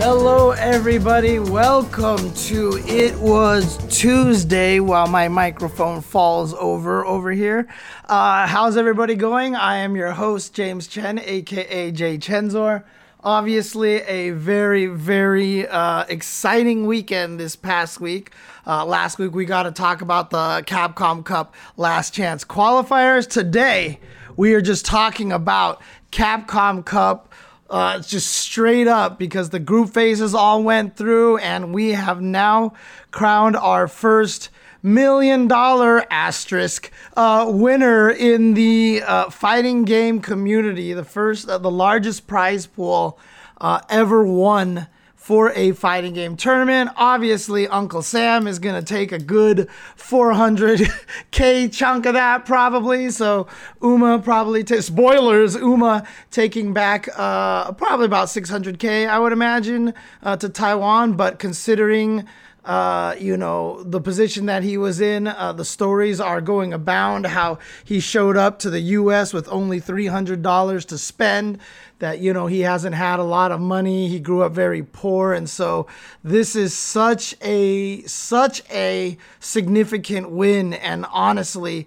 Hello, everybody. Welcome to It Was Tuesday while my microphone falls over over here. Uh, how's everybody going? I am your host, James Chen, aka Jay Chensor. Obviously, a very, very uh, exciting weekend this past week. Uh, last week, we got to talk about the Capcom Cup Last Chance qualifiers. Today, we are just talking about Capcom Cup uh, it's just straight up because the group phases all went through, and we have now crowned our first million dollar asterisk uh, winner in the uh, fighting game community. The first, uh, the largest prize pool uh, ever won for a fighting game tournament. Obviously, Uncle Sam is going to take a good 400k chunk of that probably. So Uma probably t- spoilers. Uma taking back uh, probably about 600k, I would imagine, uh, to Taiwan. But considering uh, you know, the position that he was in. Uh, the stories are going abound how he showed up to the U.S. with only $300 to spend, that, you know, he hasn't had a lot of money. He grew up very poor. And so this is such a, such a significant win. And honestly,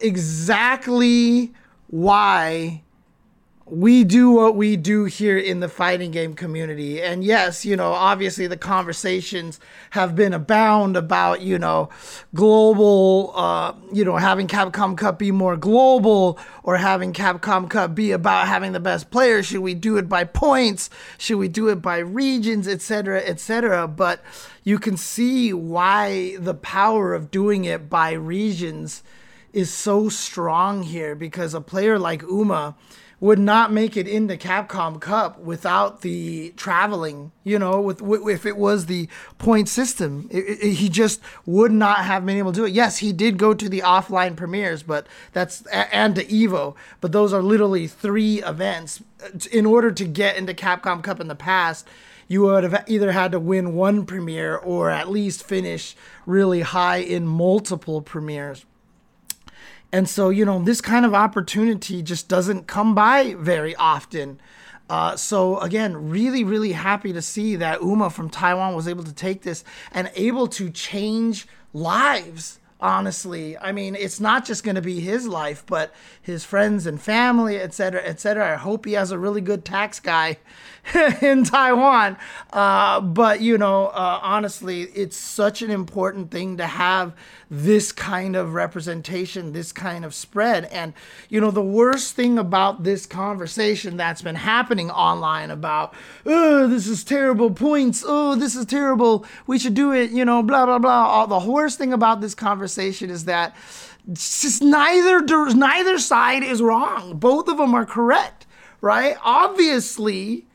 exactly why we do what we do here in the fighting game community. And yes, you know, obviously the conversations have been abound about, you know, global, uh, you know, having Capcom Cup be more global or having Capcom Cup be about having the best players. Should we do it by points? Should we do it by regions, etc., etc.? But you can see why the power of doing it by regions is so strong here because a player like Uma would not make it into Capcom Cup without the traveling. You know, with, with if it was the point system, it, it, he just would not have been able to do it. Yes, he did go to the offline premieres, but that's and to Evo, but those are literally three events. In order to get into Capcom Cup in the past, you would have either had to win one premiere or at least finish really high in multiple premieres. And so, you know, this kind of opportunity just doesn't come by very often. Uh, so again, really, really happy to see that Uma from Taiwan was able to take this and able to change lives honestly. I mean, it's not just going to be his life, but his friends and family, et cetera, et cetera. I hope he has a really good tax guy in Taiwan. Uh, but, you know, uh, honestly, it's such an important thing to have this kind of representation, this kind of spread. And, you know, the worst thing about this conversation that's been happening online about, oh, this is terrible points. Oh, this is terrible. We should do it, you know, blah, blah, blah. All, the worst thing about this conversation is that just neither, neither side is wrong. Both of them are correct, right? Obviously,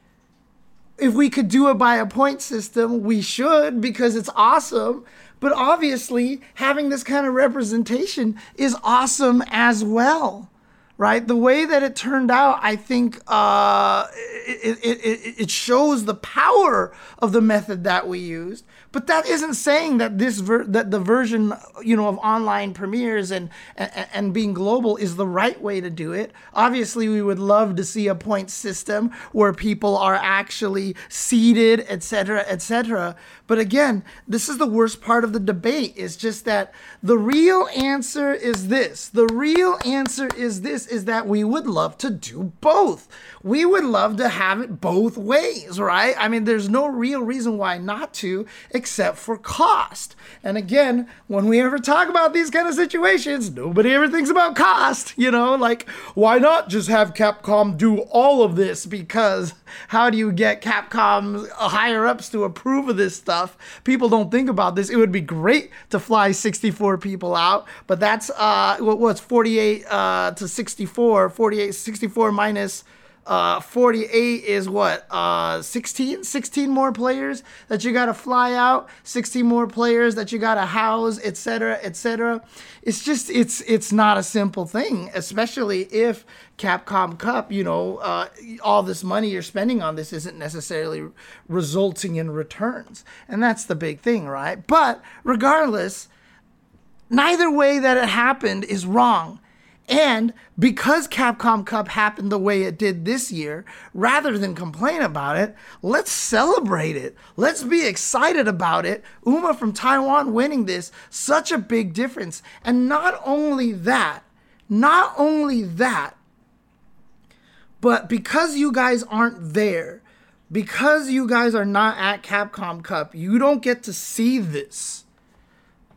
if we could do it by a point system, we should because it's awesome. But obviously, having this kind of representation is awesome as well, right? The way that it turned out, I think uh, it, it, it, it shows the power of the method that we used. But that isn't saying that this ver- that the version you know of online premieres and, and and being global is the right way to do it. Obviously, we would love to see a point system where people are actually seated, etc., etc. But again, this is the worst part of the debate. Is just that the real answer is this. The real answer is this: is that we would love to do both. We would love to have it both ways, right? I mean, there's no real reason why not to except for cost. And again, when we ever talk about these kind of situations, nobody ever thinks about cost. You know, like, why not just have Capcom do all of this? Because how do you get Capcom's higher ups to approve of this stuff? People don't think about this. It would be great to fly 64 people out, but that's uh, what was 48 uh, to 64, 48, 64 minus uh, 48 is what? Uh, 16? 16 more players that you got to fly out, 16 more players that you got to house, etc., etc. It's just, it's, it's not a simple thing, especially if Capcom Cup, you know, uh, all this money you're spending on this isn't necessarily resulting in returns. And that's the big thing, right? But regardless, neither way that it happened is wrong. And because Capcom Cup happened the way it did this year, rather than complain about it, let's celebrate it. Let's be excited about it. Uma from Taiwan winning this, such a big difference. And not only that, not only that, but because you guys aren't there, because you guys are not at Capcom Cup, you don't get to see this.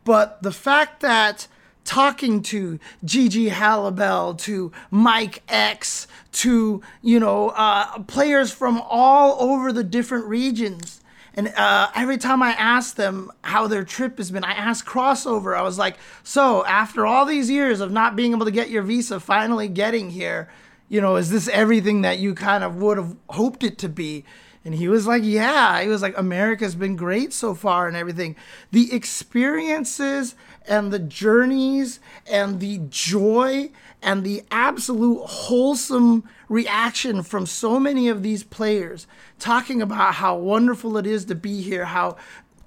But the fact that talking to Gigi Halibel, to Mike X, to, you know, uh, players from all over the different regions. And uh, every time I ask them how their trip has been, I ask Crossover. I was like, so after all these years of not being able to get your visa, finally getting here, you know, is this everything that you kind of would have hoped it to be? And he was like, Yeah. He was like, America's been great so far and everything. The experiences and the journeys and the joy and the absolute wholesome reaction from so many of these players talking about how wonderful it is to be here, how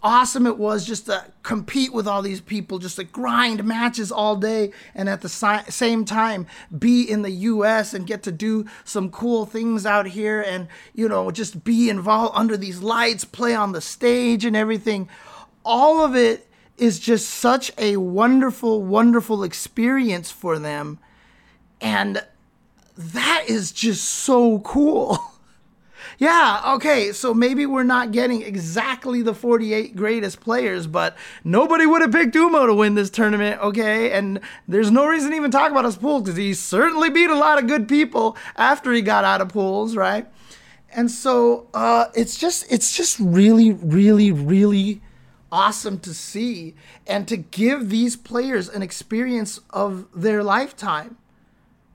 awesome it was just to compete with all these people, just to grind matches all day, and at the si- same time be in the US and get to do some cool things out here and, you know, just be involved under these lights, play on the stage and everything. All of it is just such a wonderful, wonderful experience for them. And that is just so cool. yeah, okay, so maybe we're not getting exactly the 48 greatest players, but nobody would have picked Uma to win this tournament, okay? And there's no reason to even talk about his pool because he certainly beat a lot of good people after he got out of pools, right? And so uh, it's just it's just really, really, really awesome to see and to give these players an experience of their lifetime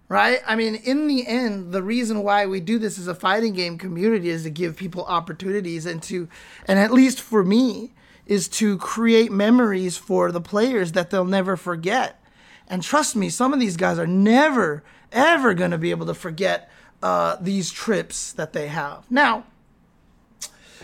right? I mean in the end the reason why we do this as a fighting game community is to give people opportunities and to and at least for me is to create memories for the players that they'll never forget. And trust me some of these guys are never ever going to be able to forget uh, these trips that they have. Now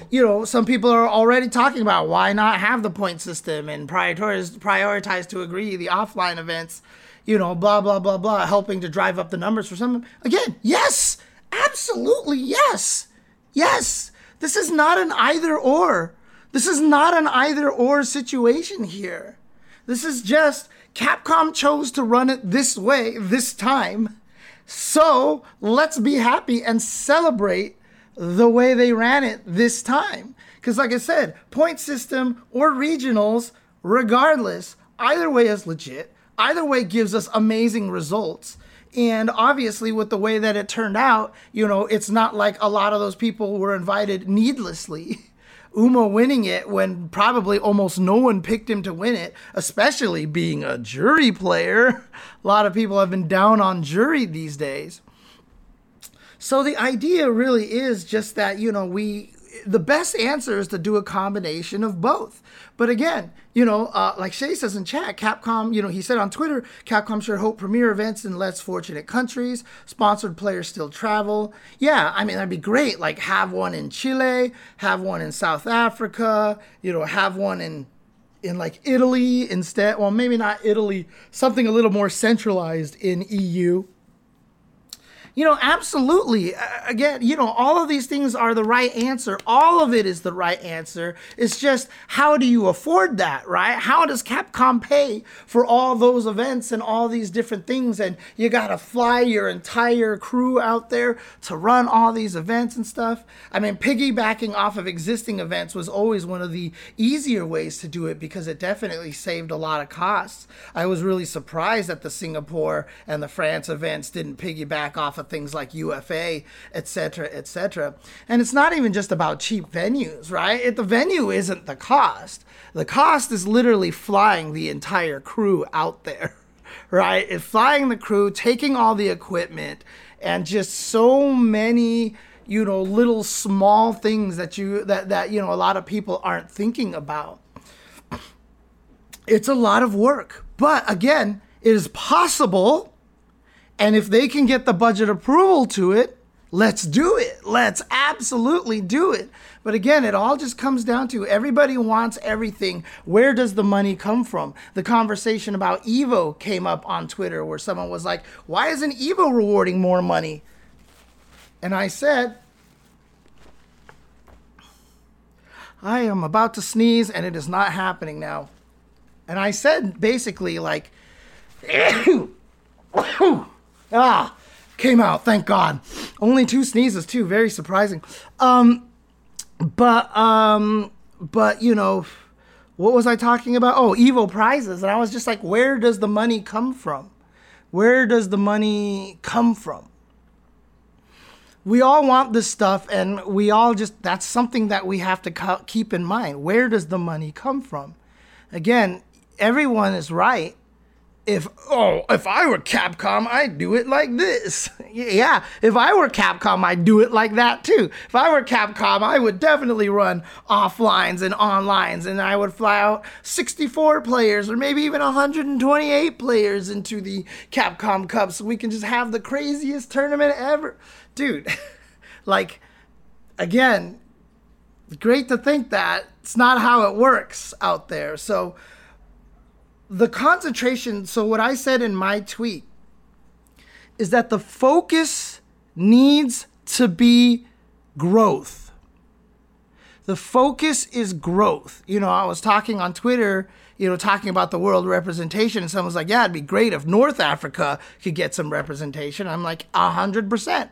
you know, some people are already talking about why not have the point system and prioritize, prioritize to agree the offline events, you know, blah, blah, blah, blah, helping to drive up the numbers for some. Again, yes, absolutely yes. Yes. This is not an either or. This is not an either or situation here. This is just Capcom chose to run it this way this time. So let's be happy and celebrate the way they ran it this time. Because, like I said, point system or regionals, regardless, either way is legit. Either way gives us amazing results. And obviously, with the way that it turned out, you know, it's not like a lot of those people were invited needlessly. Uma winning it when probably almost no one picked him to win it, especially being a Juri player. A lot of people have been down on Juri these days. So the idea really is just that, you know, we the best answer is to do a combination of both. But again, you know, uh, like Shay says in chat, Capcom, you know, he said on Twitter, Capcom should hope premier events in less fortunate countries, sponsored players still travel. Yeah, I mean, that'd be great. Like, have one in Chile, have one in South Africa, you know, have one in in like Italy instead. Well, maybe not Italy, something a little more centralized in EU you know, absolutely. Again, you know, all of these things are the right answer. All of it is the right answer. It's just how do you afford that, right? How does Capcom pay for all those events and all these different things? And you got to fly your entire crew out there to run all these events and stuff. I mean, piggybacking off of existing events was always one of the easier ways to do it because it definitely saved a lot of costs. I was really surprised that the Singapore and the France events didn't piggyback off of things like UFA, etc., etc. And it's not even just about cheap venues, right? It, the venue isn't the cost. The cost is literally flying the entire crew out there, right? It's flying the crew, taking all the equipment, and just so many you know little small things that you that that you know a lot of people aren't thinking about it's a lot of work but again it is possible and if they can get the budget approval to it, let's do it. Let's absolutely do it. But again, it all just comes down to everybody wants everything. Where does the money come from? The conversation about Evo came up on Twitter where someone was like, why isn't Evo rewarding more money? And I said, I am about to sneeze and it is not happening now. And I said basically, like, ah, came out, thank God. Only two sneezes, too, very surprising. Um, but, um, but, you know, what was I talking about? Oh, Evo prizes. And I was just like, where does the money come from? Where does the money come from? we all want this stuff and we all just that's something that we have to keep in mind where does the money come from again everyone is right if oh if i were capcom i'd do it like this. Yeah if i were capcom i'd do it like that too. If i were capcom i would definitely run offlines and onlines and i would fly out 64 players or maybe even 128 players into the capcom cup so we can just have the craziest tournament ever. Dude, like, again, great to think that it's not how it works out there. So, the concentration, so what I said in my tweet is that the focus needs to be growth. The focus is growth. You know, I was talking on Twitter you know, talking about the world representation, and someone's like, "Yeah, it'd be great if North Africa could get some representation." I'm like, a hundred percent.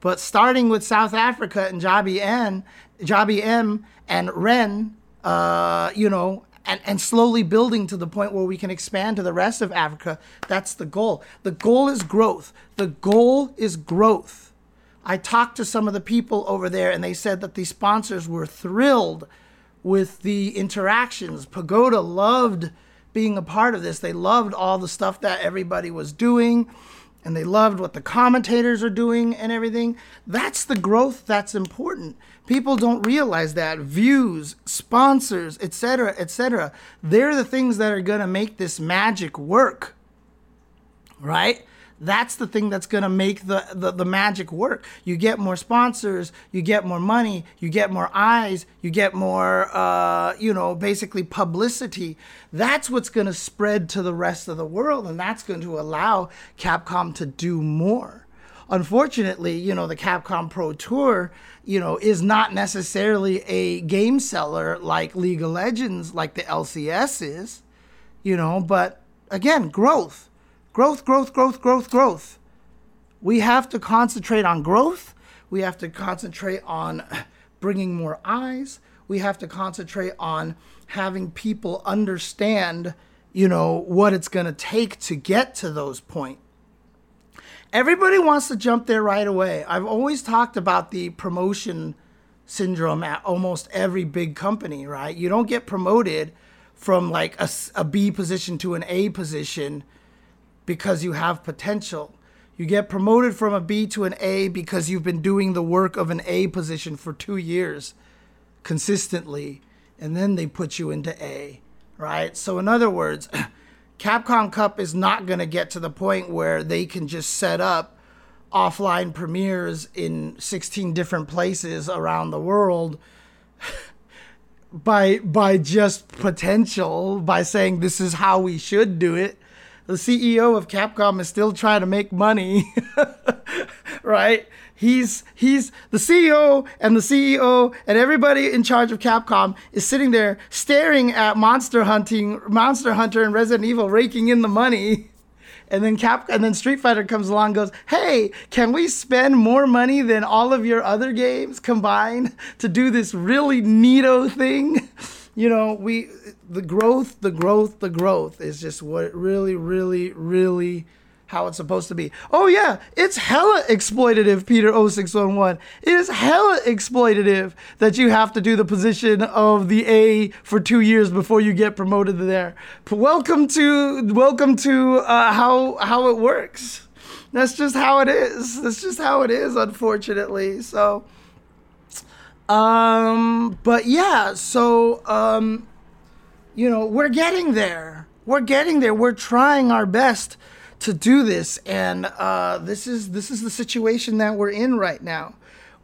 But starting with South Africa and Jabi N, Jabi M and Ren, uh, you know, and, and slowly building to the point where we can expand to the rest of Africa. That's the goal. The goal is growth. The goal is growth. I talked to some of the people over there, and they said that the sponsors were thrilled with the interactions. Pagoda loved being a part of this. They loved all the stuff that everybody was doing and they loved what the commentators are doing and everything. That's the growth that's important. People don't realize that views, sponsors, etc., etc. They're the things that are going to make this magic work. Right? That's the thing that's going to make the, the, the magic work. You get more sponsors, you get more money, you get more eyes, you get more, uh, you know, basically publicity. That's what's going to spread to the rest of the world, and that's going to allow Capcom to do more. Unfortunately, you know, the Capcom Pro Tour, you know, is not necessarily a game seller like League of Legends, like the LCS is, you know, but again, growth Growth, growth, growth, growth, growth. We have to concentrate on growth. We have to concentrate on bringing more eyes. We have to concentrate on having people understand, you know, what it's going to take to get to those points. Everybody wants to jump there right away. I've always talked about the promotion syndrome at almost every big company, right? You don't get promoted from like a, a B position to an A position because you have potential. You get promoted from a B to an A because you've been doing the work of an A position for two years consistently, and then they put you into A, right? So, in other words, Capcom Cup is not going to get to the point where they can just set up offline premieres in 16 different places around the world by by just potential by saying this is how we should do it the CEO of Capcom is still trying to make money, right? He's he's the CEO and the CEO and everybody in charge of Capcom is sitting there staring at Monster Hunting, Monster Hunter and Resident Evil raking in the money. And then Cap and then Street Fighter comes along and goes, "Hey, can we spend more money than all of your other games combined to do this really neato thing?" you know, we the growth, the growth, the growth is just what really, really, really how it's supposed to be. Oh yeah, it's hella exploitative, Peter 0611. It is hella exploitative that you have to do the position of the A for two years before you get promoted there. Welcome to welcome to uh, how how it works. That's just how it is. That's just how it is, unfortunately. So um, but yeah, so um, you know, we're getting there. We're getting there. We're trying our best to do this, and uh, this is this is the situation that we're in right now.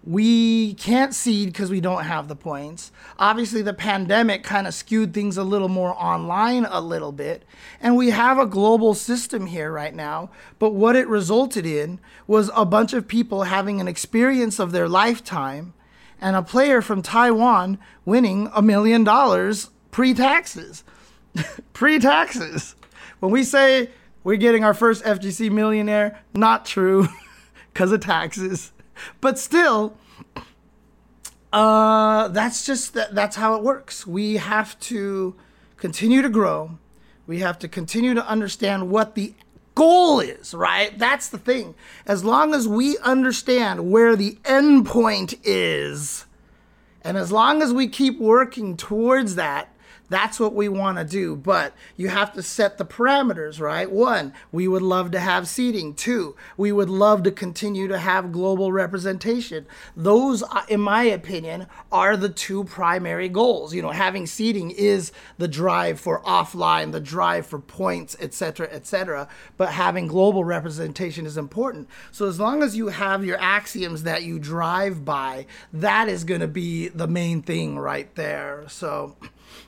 We can't seed because we don't have the points. Obviously, the pandemic kind of skewed things a little more online a little bit. And we have a global system here right now. But what it resulted in was a bunch of people having an experience of their lifetime and a player from Taiwan winning a million dollars pre taxes. pre taxes. When we say we're getting our first FGC millionaire, not true because of taxes. But still, uh, that's just that, that's how it works. We have to continue to grow. We have to continue to understand what the goal is, right? That's the thing. As long as we understand where the end point is, and as long as we keep working towards that, that's what we want to do. But you have to set the parameters, right? One, we would love to have seating. Two, we would love to continue to have global representation. Those, uh, in my opinion, are the two primary goals. You know, having seating is the drive for offline, the drive for points, etc., etc. But having global representation is important. So as long as you have your axioms that you drive by, that is going to be the main thing right there. So.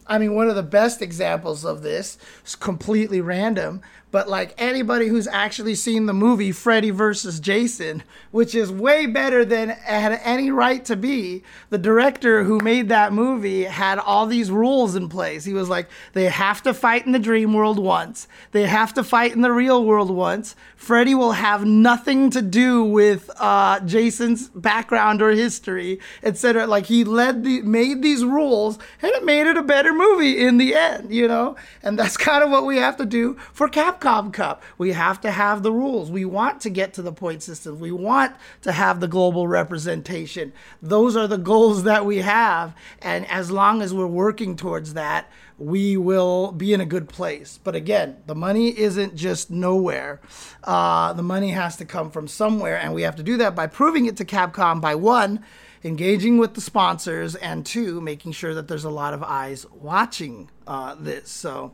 I mean, one of the best examples of this is completely random, but like anybody who's actually seen the movie Freddy versus Jason, which is way better than it had any right to be, the director who made that movie had all these rules in place. He was like, they have to fight in the dream world once, they have to fight in the real world once. Freddy will have nothing to do with uh, Jason's background or history, etc. Like he led the made these rules, and it made it a better movie in the end, you know. And that's kind of what we have to do for Capcom Cup. We have to have the rules. We want to get to the point system. We want to have the global representation. Those are the goals that we have. And as long as we're working towards that, we will be in a good place. But again, the money isn't just nowhere. Uh, the money has to come from somewhere. And we have to do that by proving it to Capcom by one, engaging with the sponsors, and two, making sure that there's a lot of eyes watching uh, this. So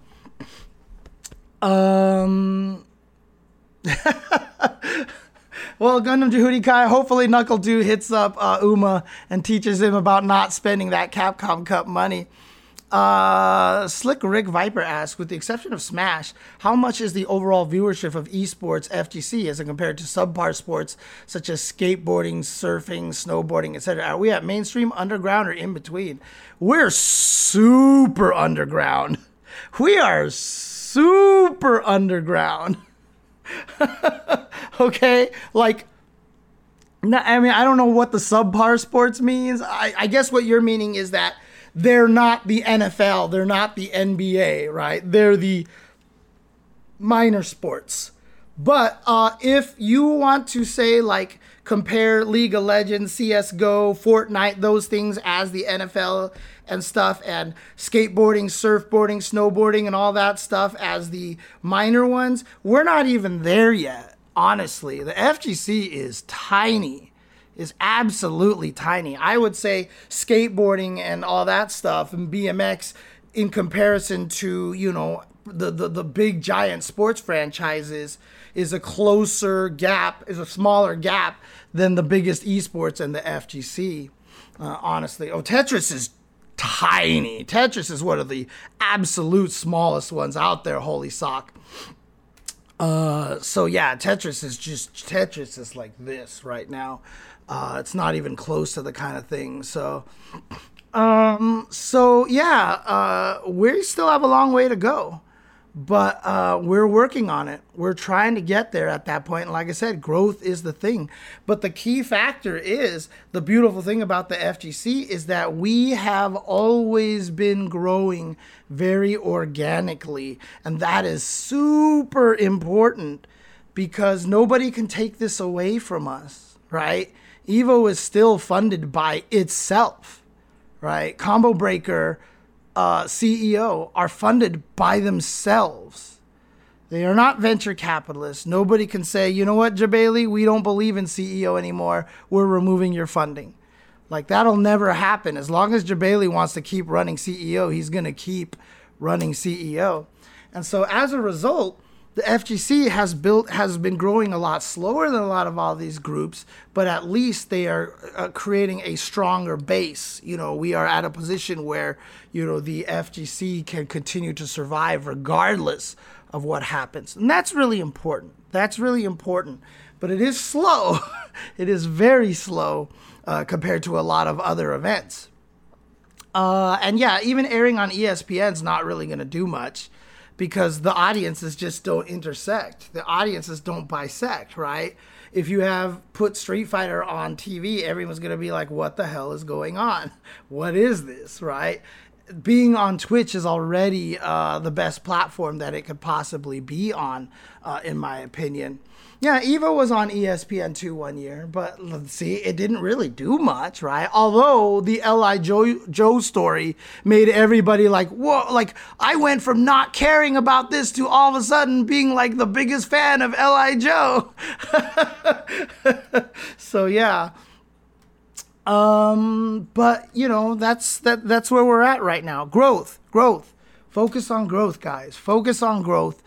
um. well, Gundam Jehudi Kai, hopefully NuckleDu hits up uh, Uma and teaches him about not spending that Capcom Cup money. Uh, Slick Rick Viper asks, with the exception of Smash, how much is the overall viewership of esports FGC as compared to subpar sports such as skateboarding, surfing, snowboarding, etc.? Are we at mainstream, underground, or in between? We're super underground. We are super underground. okay? Like, I mean, I don't know what the subpar sports means. I, I guess what you're meaning is that they're not the NFL, they're not the NBA, right? They're the minor sports. But uh, if you want to say, like, compare League of Legends, CSGO, Fortnite, those things as the NFL and stuff, and skateboarding, surfboarding, snowboarding, and all that stuff as the minor ones, we're not even there yet, honestly. The FGC is tiny. Is absolutely tiny. I would say skateboarding and all that stuff and BMX in comparison to, you know, the, the, the big giant sports franchises is a closer gap, is a smaller gap than the biggest esports and the FGC. Uh, honestly, oh, Tetris is tiny. Tetris is one of the absolute smallest ones out there. Holy sock. Uh, so yeah, Tetris is just Tetris is like this right now. Uh, it's not even close to the kind of thing. So, um, so yeah, uh, we still have a long way to go but uh, we're working on it. We're trying to get there at that point. And like I said, growth is the thing. But the key factor is the beautiful thing about the FGC is that we have always been growing very organically. And that is super important because nobody can take this away from us, right? Evo is still funded by itself, right? Combo Breaker uh, CEO are funded by themselves. They are not venture capitalists. Nobody can say, you know what, Jebailey, we don't believe in CEO anymore. We're removing your funding. Like that'll never happen. As long as Jebailey wants to keep running CEO, he's going to keep running CEO. And so as a result, the FGC has built has been growing a lot slower than a lot of all these groups, but at least they are uh, creating a stronger base. You know, we are at a position where you know the FGC can continue to survive regardless of what happens, and that's really important. That's really important, but it is slow. it is very slow uh, compared to a lot of other events. Uh, and yeah, even airing on ESPN is not really going to do much because the audiences just don't intersect. The audiences don't bisect, right? If you have put Street Fighter on TV, everyone's going to be like, what the hell is going on? What is this, right? Being on Twitch is already uh, the best platform that it could possibly be on, uh, in my opinion. Yeah, Evo was on ESPN2 one year, but let's see, it didn't really do much, right? Although the L.I. Joe, Joe story made everybody like, whoa, like I went from not caring about this to all of a sudden being like the biggest fan of L.I. Joe. so yeah. Um, but you know, that's that that's where we're at right now. Growth, growth. Focus on growth, guys. Focus on growth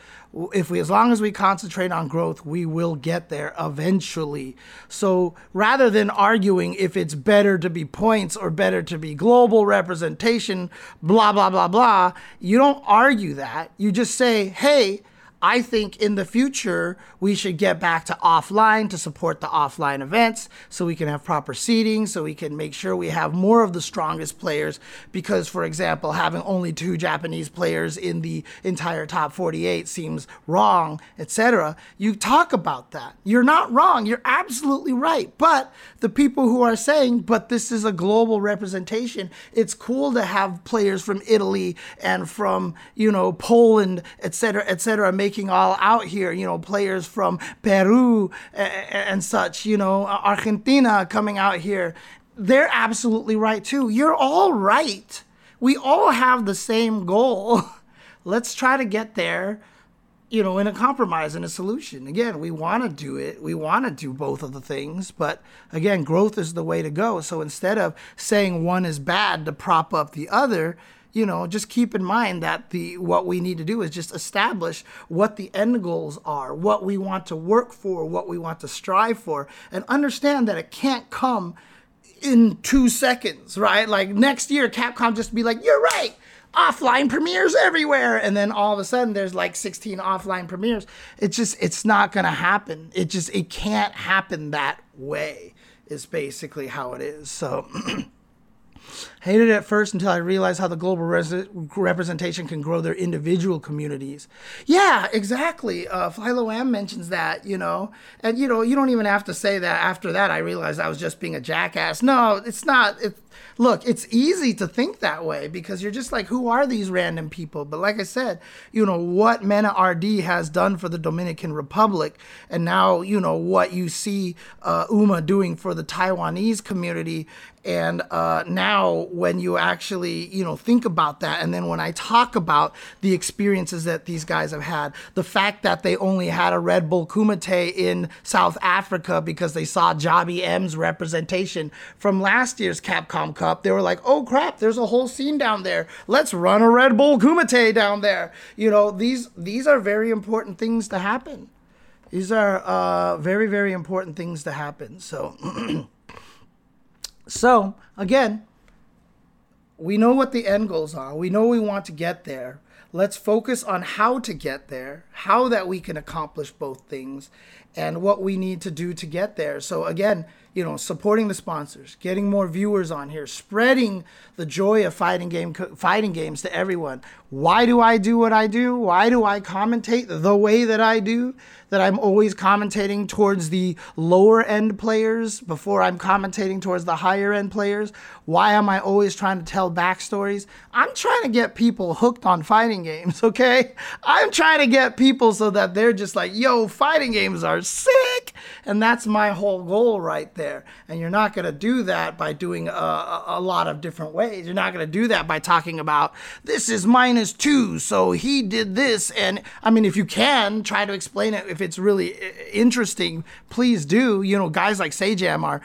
if we as long as we concentrate on growth we will get there eventually so rather than arguing if it's better to be points or better to be global representation blah blah blah blah you don't argue that you just say hey I think in the future, we should get back to offline to support the offline events so we can have proper seating, so we can make sure we have more of the strongest players. Because, for example, having only two Japanese players in the entire top 48 seems wrong, etc. You talk about that. You're not wrong. You're absolutely right. But the people who are saying, but this is a global representation, it's cool to have players from Italy and from, you know, Poland, etc., etc., making all out here, you know, players from Peru and such, you know, Argentina coming out here. They're absolutely right too. You're all right. We all have the same goal. Let's try to get there you know, in a compromise and a solution. Again, we want to do it. We want to do both of the things, but again, growth is the way to go. So instead of saying one is bad to prop up the other, you know, just keep in mind that the what we need to do is just establish what the end goals are, what we want to work for, what we want to strive for, and understand that it can't come in two seconds, right? Like next year, Capcom just be like, "You're right." offline premieres everywhere and then all of a sudden there's like 16 offline premieres it's just it's not to happen it just it can't happen that way is basically how it is so Hated it at first until I realized how the global res- representation can grow their individual communities. Yeah, exactly. Uh, Philo Am mentions that, you know, and you know, you don't even have to say that. After that, I realized I was just being a jackass. No, it's not. It, look, it's easy to think that way because you're just like, who are these random people? But like I said, you know, what MenaRD has done for the Dominican Republic, and now, you know, what you see uh, UMA doing for the Taiwanese community. And uh, now, when you actually, you know, think about that, and then when I talk about the experiences that these guys have had, the fact that they only had a Red Bull Kumite in South Africa because they saw Jabi M's representation from last year's Capcom Cup they were like, "Oh crap, there's a whole scene down there. Let's run a Red Bull Kumite down there." You know, these these are very important things to happen. These are uh, very very important things to happen. So, so again, we know what the end goals are. We know we want to get there. Let's focus on how to get there, how that we can accomplish both things, and what we need to do to get there. So again, you know, supporting the sponsors, getting more viewers on here, spreading the joy of fighting game fighting games to everyone. Why do I do what I do? Why do I commentate the way that I do? That I'm always commentating towards the lower end players before I'm commentating towards the higher end players. Why am I always trying to tell backstories? I'm trying to get people hooked on fighting games, okay? I'm trying to get people so that they're just like, yo, fighting games are sick. And that's my whole goal right there. And you're not going to do that by doing a, a, lot of different ways. You're not going to do that by talking about this is minus two, so he did this. And I mean, if you can try to explain it, if it's really interesting, please do. You know, guys like Sajam are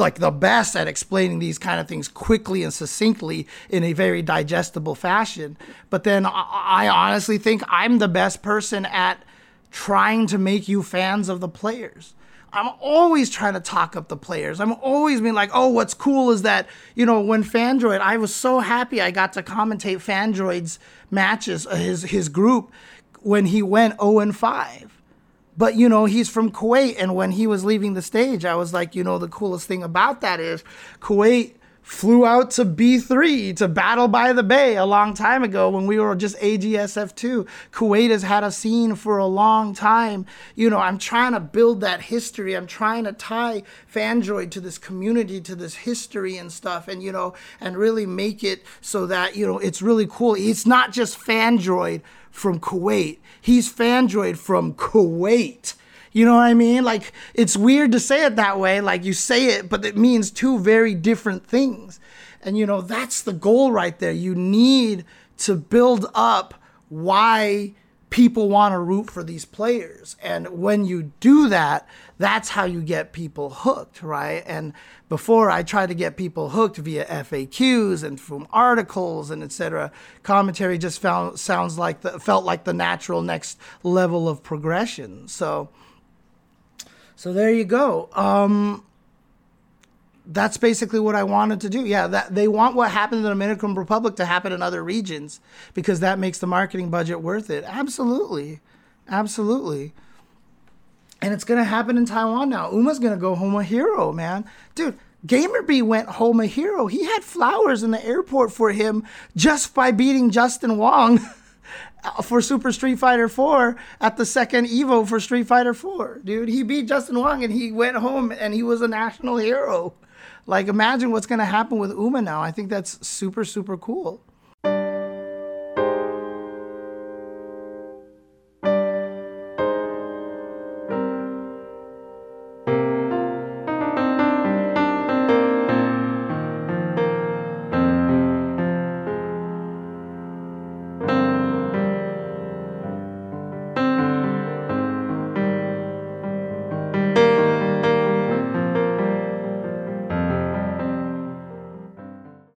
like the best at explaining these kind of things quickly and succinctly in a very digestible fashion. But then I honestly think I'm the best person at trying to make you fans of the players. I'm always trying to talk up the players. I'm always being like, oh, what's cool is that, you know, when Fandroid, I was so happy I got to commentate Fandroid's matches, uh, his his group, when he went 0 and 5. But, you know, he's from Kuwait. And when he was leaving the stage, I was like, you know, the coolest thing about that is Kuwait flew out to B3 to Battle by the Bay a long time ago when we were just AGSF2. Kuwait has had a scene for a long time. You know, I'm trying to build that history. I'm trying to tie Fandroid to this community, to this history and stuff, and, you know, and really make it so that, you know, it's really cool. It's not just Fandroid from Kuwait, he's Fandroid from Kuwait. You know what I mean? Like it's weird to say it that way. Like you say it, but it means two very different things. And you know, that's the goal right there. You need to build up why people want to root for these players. And when you do that, that's how you get people hooked, right? And before I tried to get people hooked via FAQs and from articles and etc. Commentary just found sounds like the felt like the natural next level of progression. So so there you go. Um, that's basically what I wanted to do. Yeah, that they want what happened in the Dominican Republic to happen in other regions because that makes the marketing budget worth it. Absolutely. Absolutely. And it's gonna happen in Taiwan now. Uma's gonna go home a hero, man. Dude, Gamerbee went home a hero. He had flowers in the airport for him just by beating Justin Wong. for Super Street Fighter 4 at the second Evo for Street Fighter 4. Dude, he beat Justin Wong and he went home and he was a national hero. Like, imagine what's going to happen with Uma now. I think that's super, super cool.